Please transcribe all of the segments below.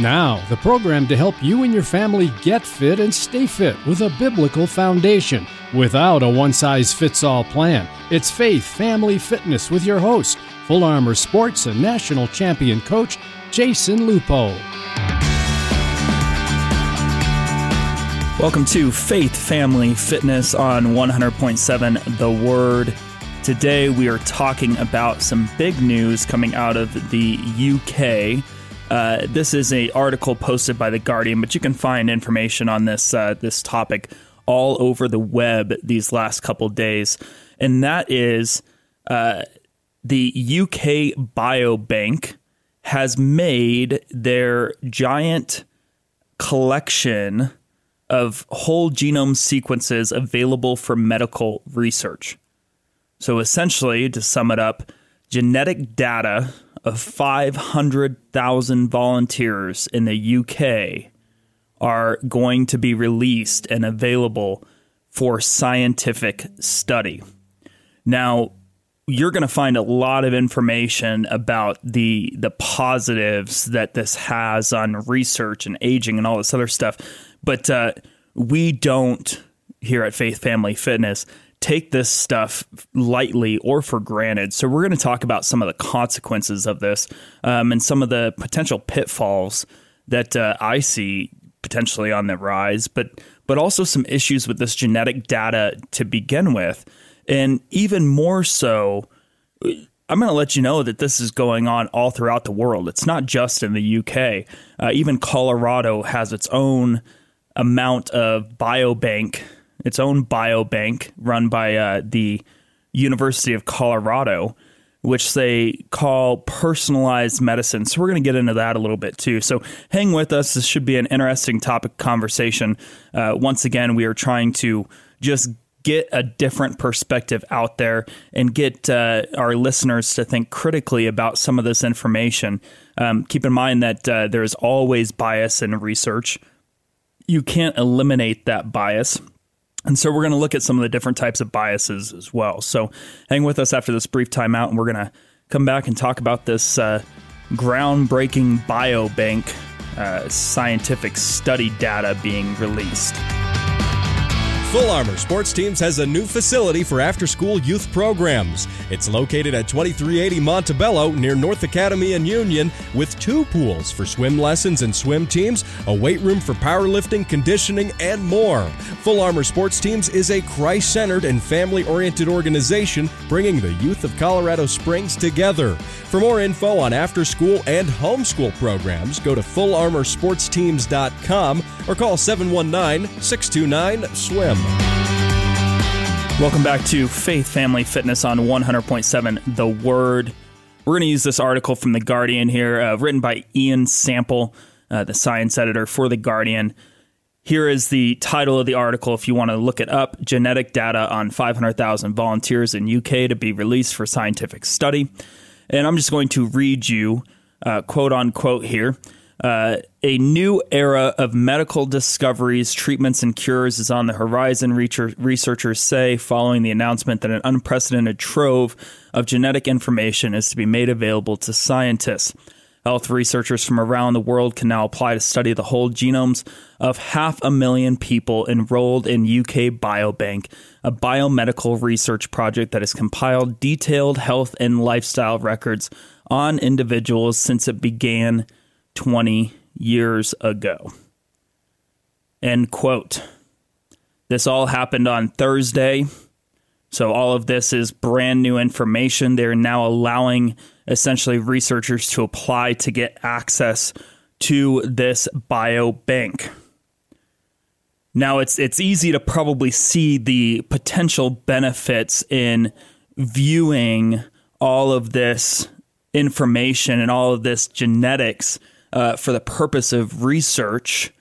Now, the program to help you and your family get fit and stay fit with a biblical foundation without a one size fits all plan. It's Faith Family Fitness with your host, Full Armor Sports and national champion coach, Jason Lupo. Welcome to Faith Family Fitness on 100.7 The Word. Today we are talking about some big news coming out of the UK. Uh, this is a article posted by the Guardian, but you can find information on this uh, this topic all over the web these last couple days, and that is uh, the UK Biobank has made their giant collection of whole genome sequences available for medical research. So essentially, to sum it up, genetic data of 500,000 volunteers in the UK are going to be released and available for scientific study. Now, you're going to find a lot of information about the the positives that this has on research and aging and all this other stuff, but uh, we don't here at Faith Family Fitness take this stuff lightly or for granted. So, we're going to talk about some of the consequences of this um, and some of the potential pitfalls that uh, I see potentially on the rise, but but also some issues with this genetic data to begin with, and even more so. I'm going to let you know that this is going on all throughout the world. It's not just in the UK. Uh, even Colorado has its own amount of biobank its own biobank run by uh, the University of Colorado, which they call personalized medicine. So we're going to get into that a little bit too. So hang with us. This should be an interesting topic conversation. Uh, once again, we are trying to just get a different perspective out there and get uh, our listeners to think critically about some of this information. Um, keep in mind that uh, there is always bias in research. You can't eliminate that bias and so we're going to look at some of the different types of biases as well. So hang with us after this brief timeout, and we're going to come back and talk about this uh, groundbreaking biobank uh, scientific study data being released. Full Armor Sports Teams has a new facility for after school youth programs. It's located at 2380 Montebello near North Academy and Union with two pools for swim lessons and swim teams, a weight room for powerlifting, conditioning, and more. Full Armor Sports Teams is a Christ centered and family oriented organization bringing the youth of Colorado Springs together. For more info on after school and homeschool programs, go to fullarmorsportsteams.com or call 719 629 SWIM. Welcome back to Faith Family Fitness on 100.7 The Word. We're going to use this article from The Guardian here, uh, written by Ian Sample, uh, the science editor for The Guardian. Here is the title of the article if you want to look it up Genetic data on 500,000 volunteers in UK to be released for scientific study. And I'm just going to read you, uh, quote unquote, here. Uh, a new era of medical discoveries, treatments, and cures is on the horizon, researchers say, following the announcement that an unprecedented trove of genetic information is to be made available to scientists. Health researchers from around the world can now apply to study the whole genomes of half a million people enrolled in UK Biobank, a biomedical research project that has compiled detailed health and lifestyle records on individuals since it began 20 years ago. End quote. This all happened on Thursday. So, all of this is brand new information. They're now allowing essentially researchers to apply to get access to this biobank. Now, it's, it's easy to probably see the potential benefits in viewing all of this information and all of this genetics uh, for the purpose of research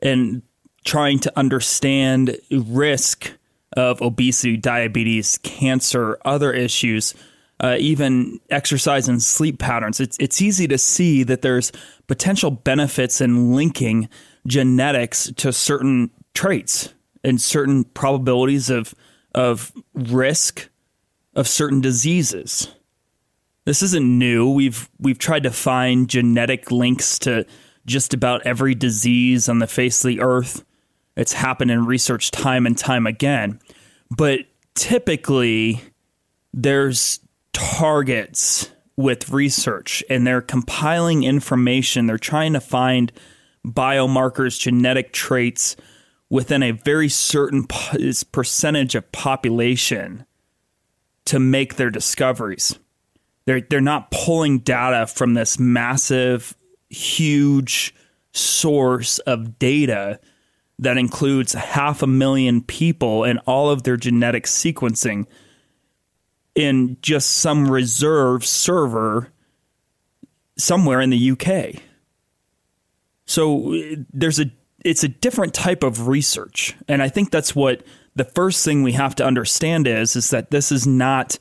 and trying to understand risk of obesity, diabetes, cancer, other issues, uh, even exercise and sleep patterns. It's it's easy to see that there's potential benefits in linking genetics to certain traits and certain probabilities of of risk of certain diseases. This isn't new. We've we've tried to find genetic links to just about every disease on the face of the earth. It's happened in research time and time again. But typically, there's targets with research and they're compiling information. They're trying to find biomarkers, genetic traits within a very certain percentage of population to make their discoveries. They're, they're not pulling data from this massive, huge source of data that includes half a million people and all of their genetic sequencing in just some reserve server somewhere in the UK. So there's a it's a different type of research, and I think that's what the first thing we have to understand is is that this is not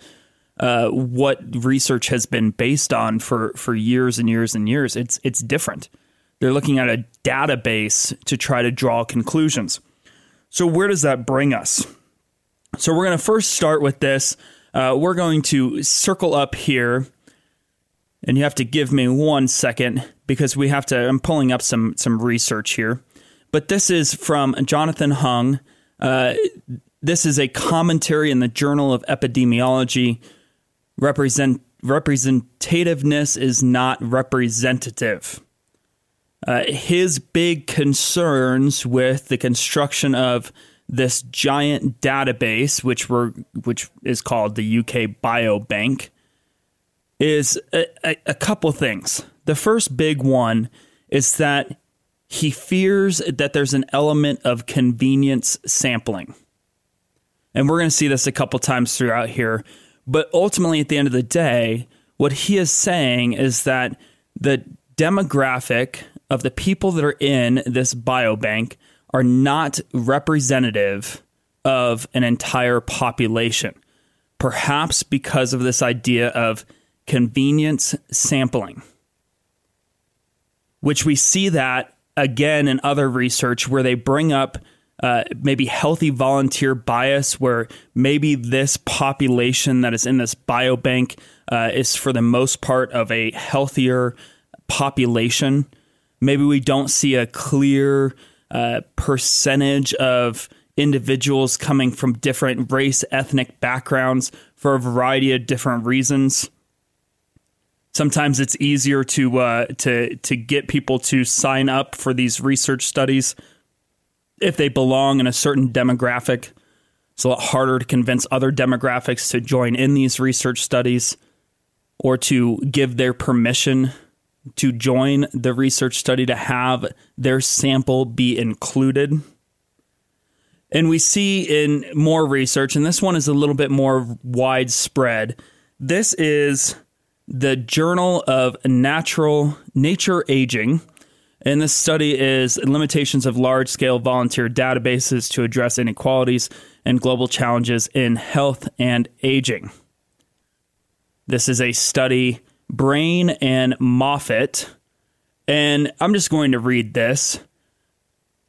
uh, what research has been based on for for years and years and years. It's it's different. They're looking at a database to try to draw conclusions. So where does that bring us? So we're going to first start with this. Uh, we're going to circle up here, and you have to give me one second because we have to. I'm pulling up some some research here, but this is from Jonathan Hung. Uh, this is a commentary in the Journal of Epidemiology. Represent representativeness is not representative. Uh, his big concerns with the construction of this giant database, which were which is called the UK Biobank, is a, a, a couple things. The first big one is that he fears that there's an element of convenience sampling. And we're going to see this a couple times throughout here. But ultimately, at the end of the day, what he is saying is that the demographic of the people that are in this biobank are not representative of an entire population. Perhaps because of this idea of convenience sampling which we see that again in other research where they bring up uh, maybe healthy volunteer bias, where maybe this population that is in this biobank uh, is for the most part of a healthier population. Maybe we don't see a clear uh, percentage of individuals coming from different race, ethnic backgrounds for a variety of different reasons sometimes it's easier to uh, to to get people to sign up for these research studies if they belong in a certain demographic. It's a lot harder to convince other demographics to join in these research studies or to give their permission to join the research study to have their sample be included. And we see in more research, and this one is a little bit more widespread. This is the Journal of Natural Nature Aging. And this study is limitations of large scale volunteer databases to address inequalities and global challenges in health and aging. This is a study, Brayne and Moffitt. And I'm just going to read this.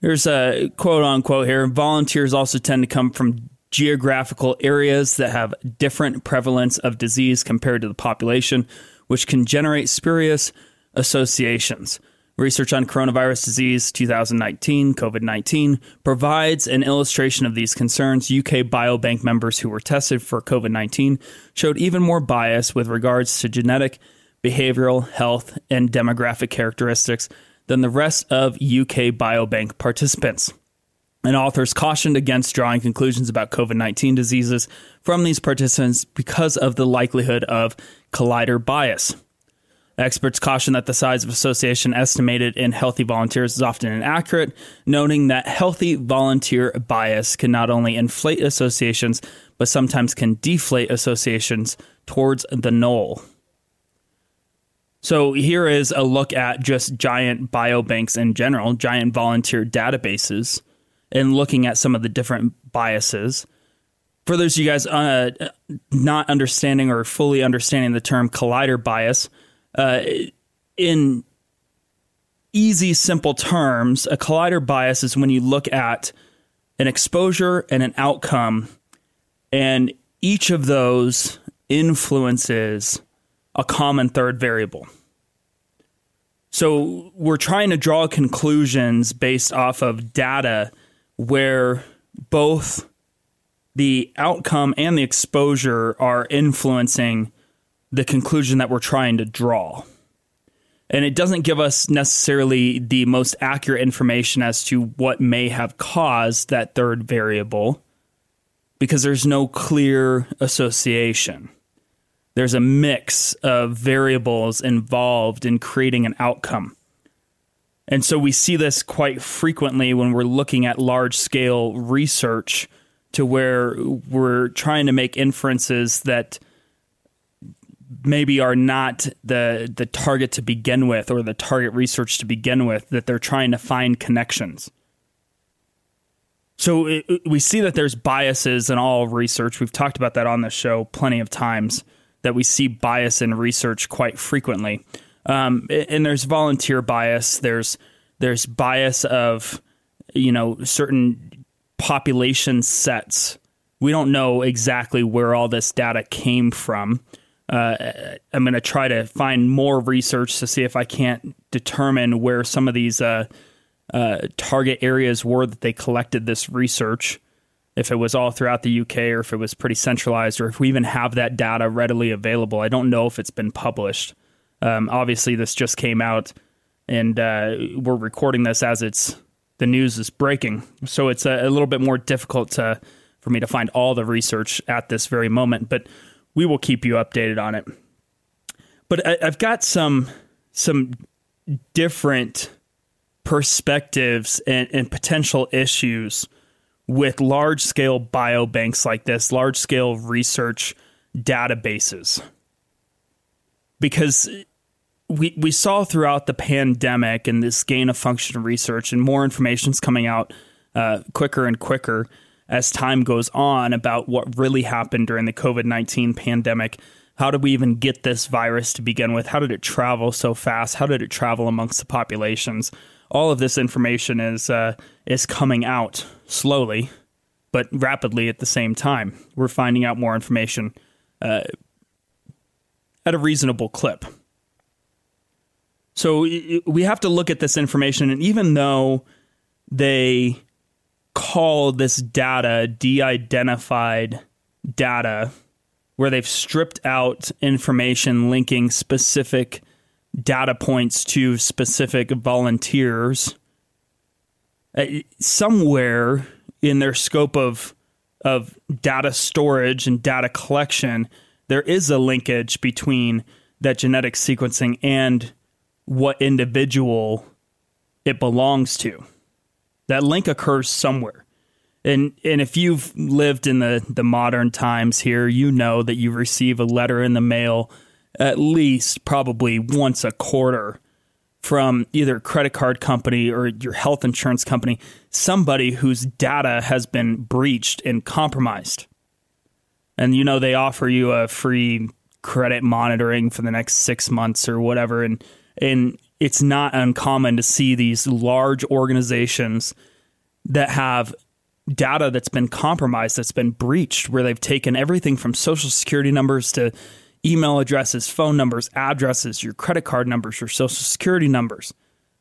There's a quote unquote here volunteers also tend to come from geographical areas that have different prevalence of disease compared to the population, which can generate spurious associations. Research on coronavirus disease 2019, COVID 19, provides an illustration of these concerns. UK Biobank members who were tested for COVID 19 showed even more bias with regards to genetic, behavioral, health, and demographic characteristics than the rest of UK Biobank participants and authors cautioned against drawing conclusions about COVID 19 diseases from these participants because of the likelihood of collider bias. Experts caution that the size of association estimated in healthy volunteers is often inaccurate, noting that healthy volunteer bias can not only inflate associations, but sometimes can deflate associations towards the null. So here is a look at just giant biobanks in general, giant volunteer databases and looking at some of the different biases. For those of you guys uh, not understanding or fully understanding the term collider bias, uh, in easy, simple terms, a collider bias is when you look at an exposure and an outcome, and each of those influences a common third variable. So we're trying to draw conclusions based off of data where both the outcome and the exposure are influencing the conclusion that we're trying to draw. And it doesn't give us necessarily the most accurate information as to what may have caused that third variable because there's no clear association. There's a mix of variables involved in creating an outcome. And so we see this quite frequently when we're looking at large scale research to where we're trying to make inferences that maybe are not the the target to begin with or the target research to begin with that they're trying to find connections. So it, we see that there's biases in all research. We've talked about that on the show plenty of times that we see bias in research quite frequently. Um, and there's volunteer bias. There's there's bias of you know certain population sets. We don't know exactly where all this data came from. Uh, I'm going to try to find more research to see if I can't determine where some of these uh, uh, target areas were that they collected this research. If it was all throughout the UK or if it was pretty centralized or if we even have that data readily available. I don't know if it's been published. Um, obviously, this just came out, and uh, we're recording this as it's the news is breaking. So it's a, a little bit more difficult to for me to find all the research at this very moment, but we will keep you updated on it. But I, I've got some some different perspectives and, and potential issues with large scale biobanks like this, large scale research databases because we we saw throughout the pandemic and this gain of function research and more information is coming out uh, quicker and quicker as time goes on about what really happened during the COVID nineteen pandemic. How did we even get this virus to begin with? How did it travel so fast? How did it travel amongst the populations? All of this information is uh, is coming out slowly, but rapidly at the same time. We're finding out more information uh, at a reasonable clip. So we have to look at this information, and even though they call this data de identified data, where they've stripped out information linking specific data points to specific volunteers, uh, somewhere in their scope of of data storage and data collection, there is a linkage between that genetic sequencing and what individual it belongs to. That link occurs somewhere. And and if you've lived in the, the modern times here, you know that you receive a letter in the mail at least probably once a quarter from either a credit card company or your health insurance company, somebody whose data has been breached and compromised and you know they offer you a free credit monitoring for the next six months or whatever, and and it's not uncommon to see these large organizations that have data that's been compromised, that's been breached, where they've taken everything from social security numbers to email addresses, phone numbers, addresses, your credit card numbers, your social security numbers,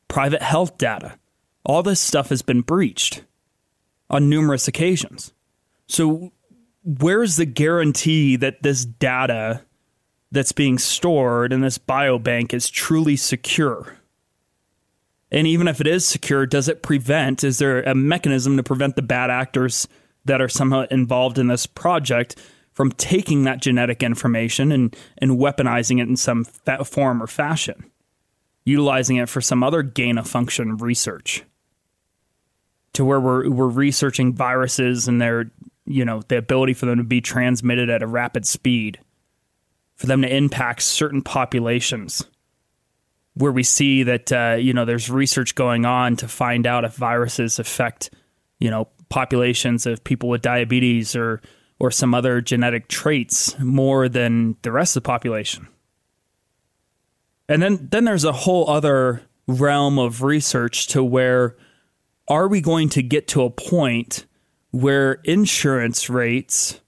private health data. All this stuff has been breached on numerous occasions. So where's the guarantee that this data that's being stored in this biobank is truly secure? And even if it is secure, does it prevent, is there a mechanism to prevent the bad actors that are somehow involved in this project from taking that genetic information and, and weaponizing it in some form or fashion, utilizing it for some other gain of function research? To where we're, we're researching viruses and their you know, the ability for them to be transmitted at a rapid speed, for them to impact certain populations, where we see that, uh, you know, there's research going on to find out if viruses affect, you know, populations of people with diabetes or, or some other genetic traits more than the rest of the population. And then, then there's a whole other realm of research to where are we going to get to a point where insurance rates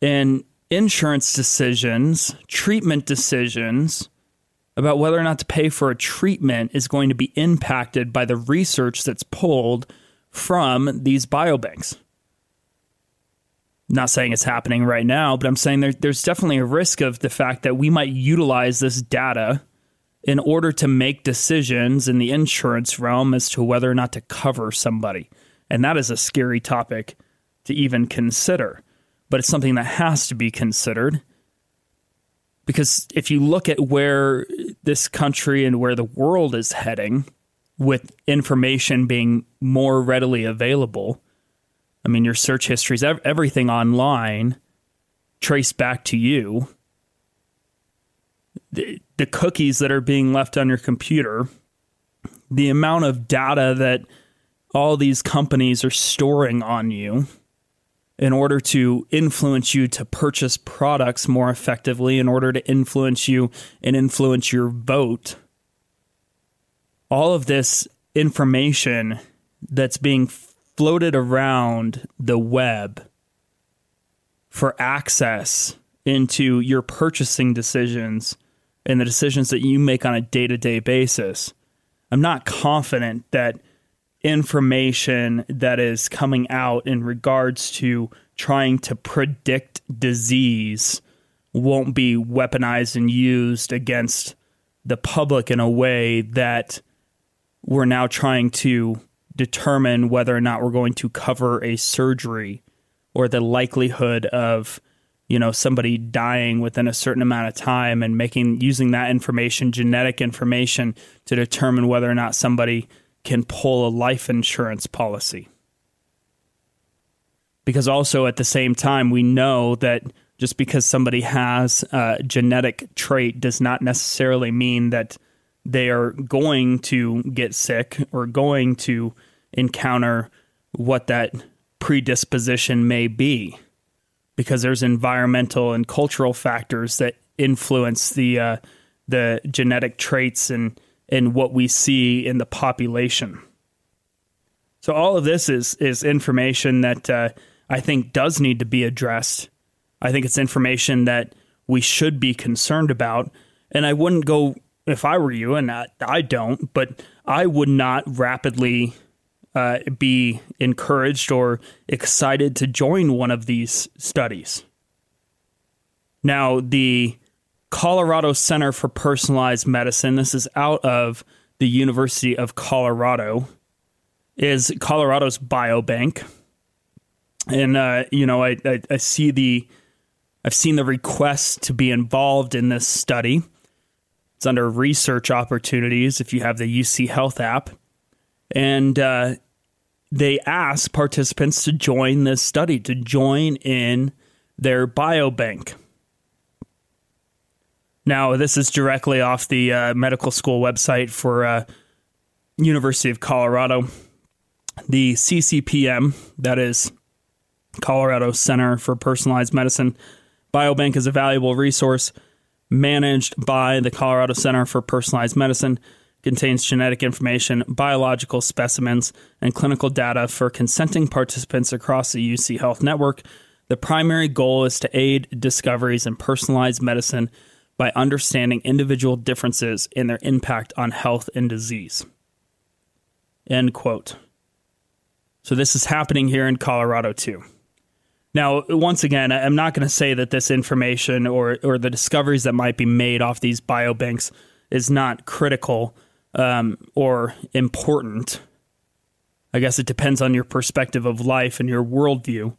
and insurance decisions, treatment decisions, about whether or not to pay for a treatment is going to be impacted by the research that's pulled from these biobanks. Not saying it's happening right now, but I'm saying there, there's definitely a risk of the fact that we might utilize this data in order to make decisions in the insurance realm as to whether or not to cover somebody. And that is a scary topic to even consider, but it's something that has to be considered. Because if you look at where this country and where the world is heading, with information being more readily available, I mean, your search histories, everything online traced back to you the, the cookies that are being left on your computer, the amount of data that all these companies are storing on you in order to influence you to purchase products more effectively, in order to influence you and influence your vote. All of this information that's being floated around the web for access into your purchasing decisions and the decisions that you make on a day to day basis, I'm not confident that information that is coming out in regards to trying to predict disease won't be weaponized and used against the public in a way that we're now trying to determine whether or not we're going to cover a surgery or the likelihood of you know somebody dying within a certain amount of time and making using that information genetic information to determine whether or not somebody can pull a life insurance policy. Because also at the same time we know that just because somebody has a genetic trait does not necessarily mean that they are going to get sick or going to encounter what that predisposition may be. Because there's environmental and cultural factors that influence the uh, the genetic traits and and what we see in the population. So all of this is is information that uh, I think does need to be addressed. I think it's information that we should be concerned about, and I wouldn't go if I were you, and I, I don't, but I would not rapidly uh, be encouraged or excited to join one of these studies. Now, the Colorado Center for Personalized Medicine, this is out of the University of Colorado, is Colorado's biobank. And, uh, you know, I, I, I see the, I've seen the request to be involved in this study. It's under research opportunities if you have the UC Health app. And uh, they ask participants to join this study, to join in their biobank. Now, this is directly off the uh, medical school website for uh, University of Colorado. The CCPM, that is Colorado Center for Personalized Medicine, biobank is a valuable resource managed by the Colorado Center for Personalized Medicine contains genetic information, biological specimens, and clinical data for consenting participants across the UC Health network. The primary goal is to aid discoveries in personalized medicine by understanding individual differences in their impact on health and disease. End quote. So, this is happening here in Colorado too. Now, once again, I'm not going to say that this information or, or the discoveries that might be made off these biobanks is not critical um, or important. I guess it depends on your perspective of life and your worldview.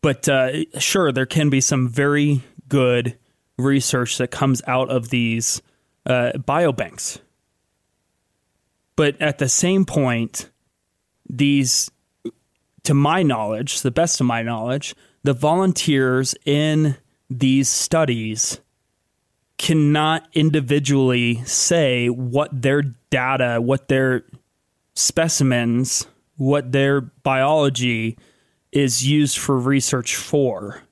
But uh, sure, there can be some very good research that comes out of these uh, biobanks. But at the same point, these, to my knowledge, the best of my knowledge, the volunteers in these studies cannot individually say what their data, what their specimens, what their biology is used for research for.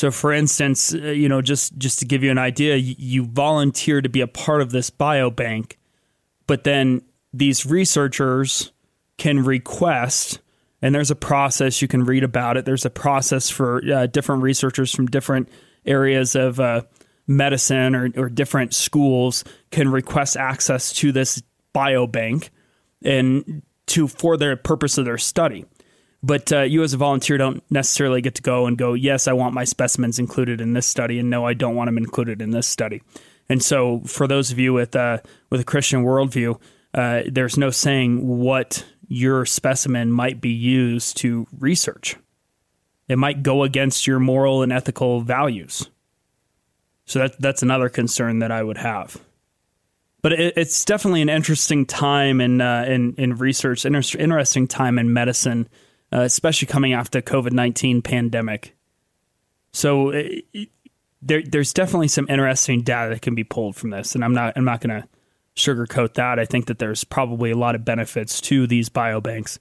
So, for instance, uh, you know, just just to give you an idea, you volunteer to be a part of this biobank, but then these researchers can request, and there's a process you can read about it. There's a process for uh, different researchers from different areas of uh, medicine or, or different schools can request access to this biobank and to for their purpose of their study. But uh, you, as a volunteer, don't necessarily get to go and go, yes, I want my specimens included in this study, and no, I don't want them included in this study. And so, for those of you with uh, with a Christian worldview, uh, there's no saying what your specimen might be used to research. It might go against your moral and ethical values. So that that's another concern that I would have. But it, it's definitely an interesting time in uh, in in research, inter- interesting time in medicine uh, especially coming after COVID 19 pandemic. So it, uh, there, there's definitely some interesting data that can be pulled from this, and I'm not I'm not going to sugarcoat that. I think that there's probably a lot of benefits to these biobanks.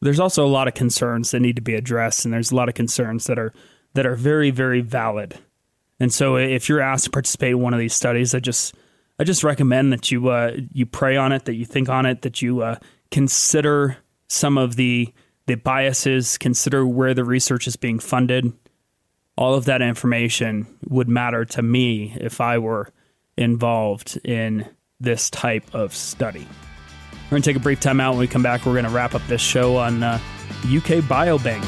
There's also a lot of concerns that need to be addressed, and there's a lot of concerns that are that are very very valid. And so, if you're asked to participate in one of these studies, I just I just recommend that you uh, you pray on it, that you think on it, that you uh, consider some of the the biases, consider where the research is being funded. All of that information would matter to me if I were involved in this type of study. We're going to take a brief time out. When we come back, we're going to wrap up this show on uh, UK Biobank.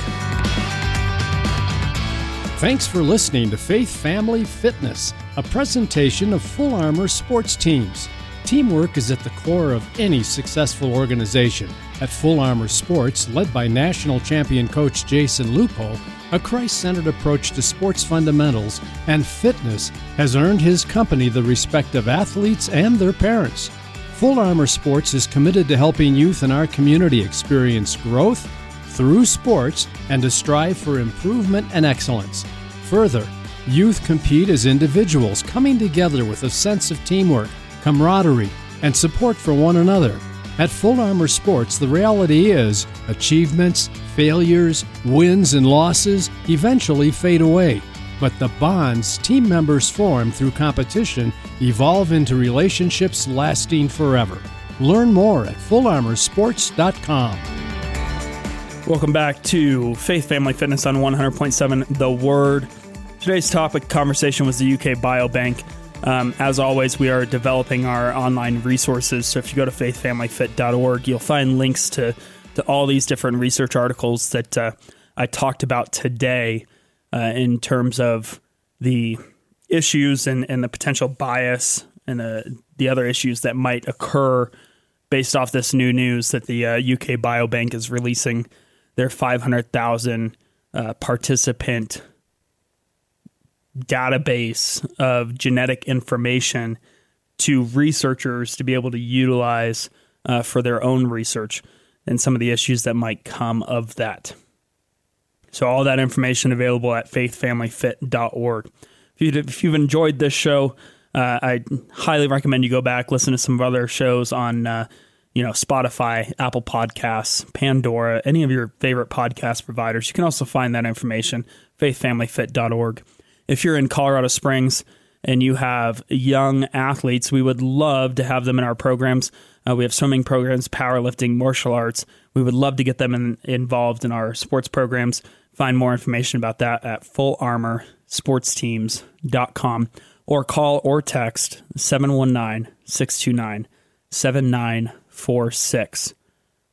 Thanks for listening to Faith Family Fitness, a presentation of Full Armor sports teams. Teamwork is at the core of any successful organization. At Full Armor Sports, led by national champion coach Jason Lupo, a Christ centered approach to sports fundamentals and fitness has earned his company the respect of athletes and their parents. Full Armor Sports is committed to helping youth in our community experience growth through sports and to strive for improvement and excellence. Further, youth compete as individuals coming together with a sense of teamwork camaraderie, and support for one another. At Full Armor Sports, the reality is achievements, failures, wins, and losses eventually fade away. But the bonds team members form through competition evolve into relationships lasting forever. Learn more at fullarmorsports.com. Welcome back to Faith Family Fitness on 100.7 The Word. Today's topic conversation was the UK Biobank. Um, as always, we are developing our online resources. So if you go to faithfamilyfit.org, you'll find links to, to all these different research articles that uh, I talked about today uh, in terms of the issues and, and the potential bias and the, the other issues that might occur based off this new news that the uh, UK Biobank is releasing their 500,000 uh, participant database of genetic information to researchers to be able to utilize uh, for their own research and some of the issues that might come of that. So, all that information available at faithfamilyfit.org. If, you if you've enjoyed this show, uh, I highly recommend you go back listen to some of other shows on, uh, you know, Spotify, Apple Podcasts, Pandora, any of your favorite podcast providers. You can also find that information faithfamilyfit.org if you're in Colorado Springs and you have young athletes, we would love to have them in our programs. Uh, we have swimming programs, powerlifting, martial arts. We would love to get them in, involved in our sports programs. Find more information about that at fullarmorsportsteams.com or call or text 719 629 7946.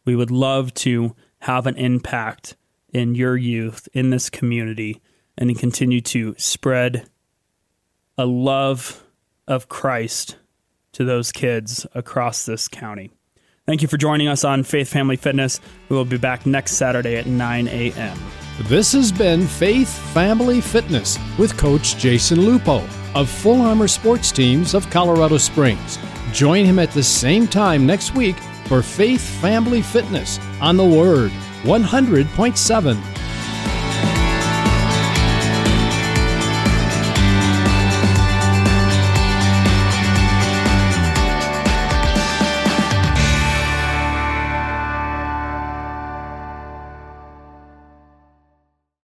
We would love to have an impact in your youth in this community and continue to spread a love of Christ to those kids across this county. Thank you for joining us on Faith Family Fitness. We will be back next Saturday at 9 a.m. This has been Faith Family Fitness with Coach Jason Lupo of Full Armor Sports Teams of Colorado Springs. Join him at the same time next week for Faith Family Fitness on the Word 100.7